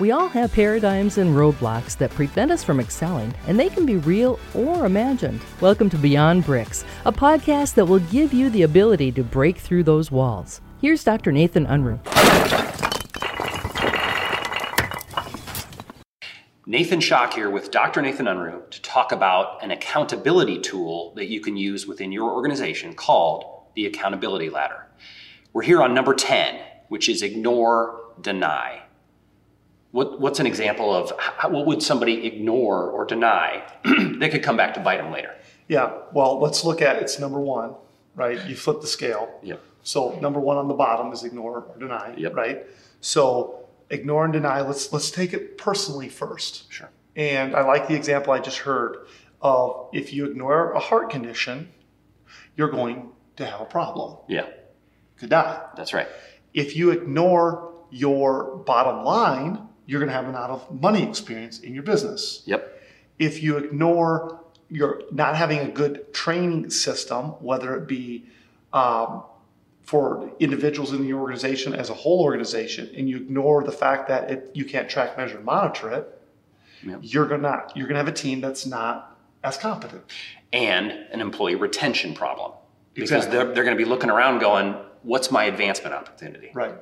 We all have paradigms and roadblocks that prevent us from excelling, and they can be real or imagined. Welcome to Beyond Bricks, a podcast that will give you the ability to break through those walls. Here's Dr. Nathan Unruh. Nathan Schock here with Dr. Nathan Unruh to talk about an accountability tool that you can use within your organization called the Accountability Ladder. We're here on number 10, which is ignore, deny. What, what's an example of how, what would somebody ignore or deny that could come back to bite them later? Yeah, well, let's look at it's number one, right? You flip the scale. Yeah. So number one on the bottom is ignore or deny, Yep. right? So ignore and deny. Let's let's take it personally first. Sure. And I like the example I just heard of if you ignore a heart condition, you're going to have a problem. Yeah, Could die. that's right. If you ignore your bottom line, you're going to have an out of money experience in your business. Yep. if you ignore your not having a good training system, whether it be um, for individuals in the organization as a whole organization, and you ignore the fact that it, you can't track, measure, and monitor it, Yep. you're gonna you're gonna have a team that's not as competent. And an employee retention problem because Exactly. they're, they're going to be looking around going, what's my advancement opportunity? Right.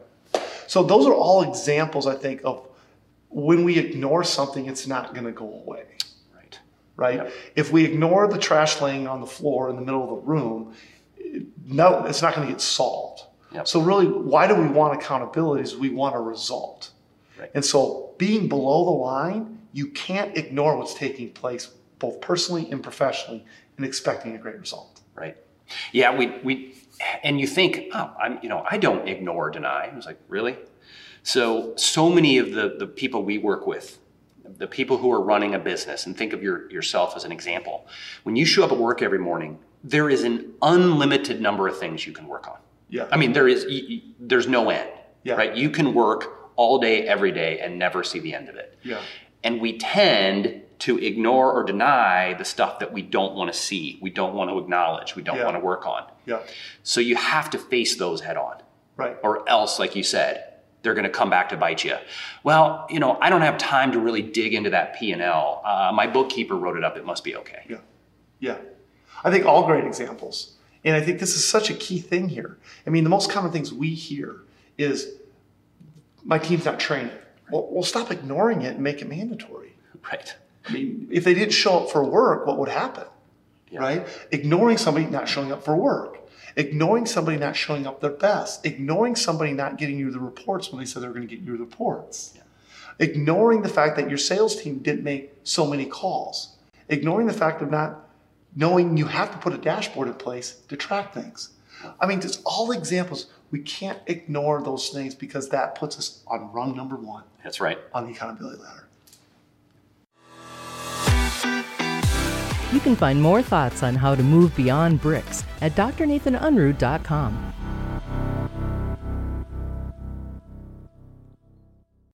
So those are all examples, I think, of when we ignore something, it's not going to go away. Right. right? Yep. If we ignore the trash laying on the floor in the middle of the room, no, it's not going to get solved. Yep. So really, why do we want accountability? Is we want a result. Right. And so being below the line, you can't ignore what's taking place both personally and professionally and expecting a great result. Right. Yeah, we, we and you think, oh, I'm you know, I don't ignore or deny. I was like, really? So so many of the, the people we work with, the people who are running a business, and think of your, yourself as an example. When you show up at work every morning, there is an unlimited number of things you can work on. Yeah. I mean, there is there's no end. Yeah. Right? You can work all day, every day, and never see the end of it. Yeah. And we tend to ignore or deny the stuff that we don't want to see, we don't want to acknowledge, we don't Yeah. want to work on. Yeah. So you have to face those head on, Right. or else, like you said, they're going to come back to bite you. Well, you know, I don't have time to really dig into that P and L. Uh, my bookkeeper wrote it up; it must be okay. Yeah. Yeah. I think all great examples. And I think this is such a key thing here. I mean, the most common things we hear is my team's not training. Well, we'll stop ignoring it and make it mandatory. Right. I mean, if they didn't show up for work, what would happen? Yeah. Right? Ignoring somebody not showing up for work, ignoring somebody not showing up their best, ignoring somebody not getting you the reports when they said they were going to get you the reports, ignoring the fact that your sales team didn't make so many calls, ignoring the fact of not knowing you have to put a dashboard in place to track things. I mean, it's all examples. We can't ignore those things because that puts us on rung number one That's right. on the accountability ladder. You can find more thoughts on how to move beyond bricks at drnathanunruh.com.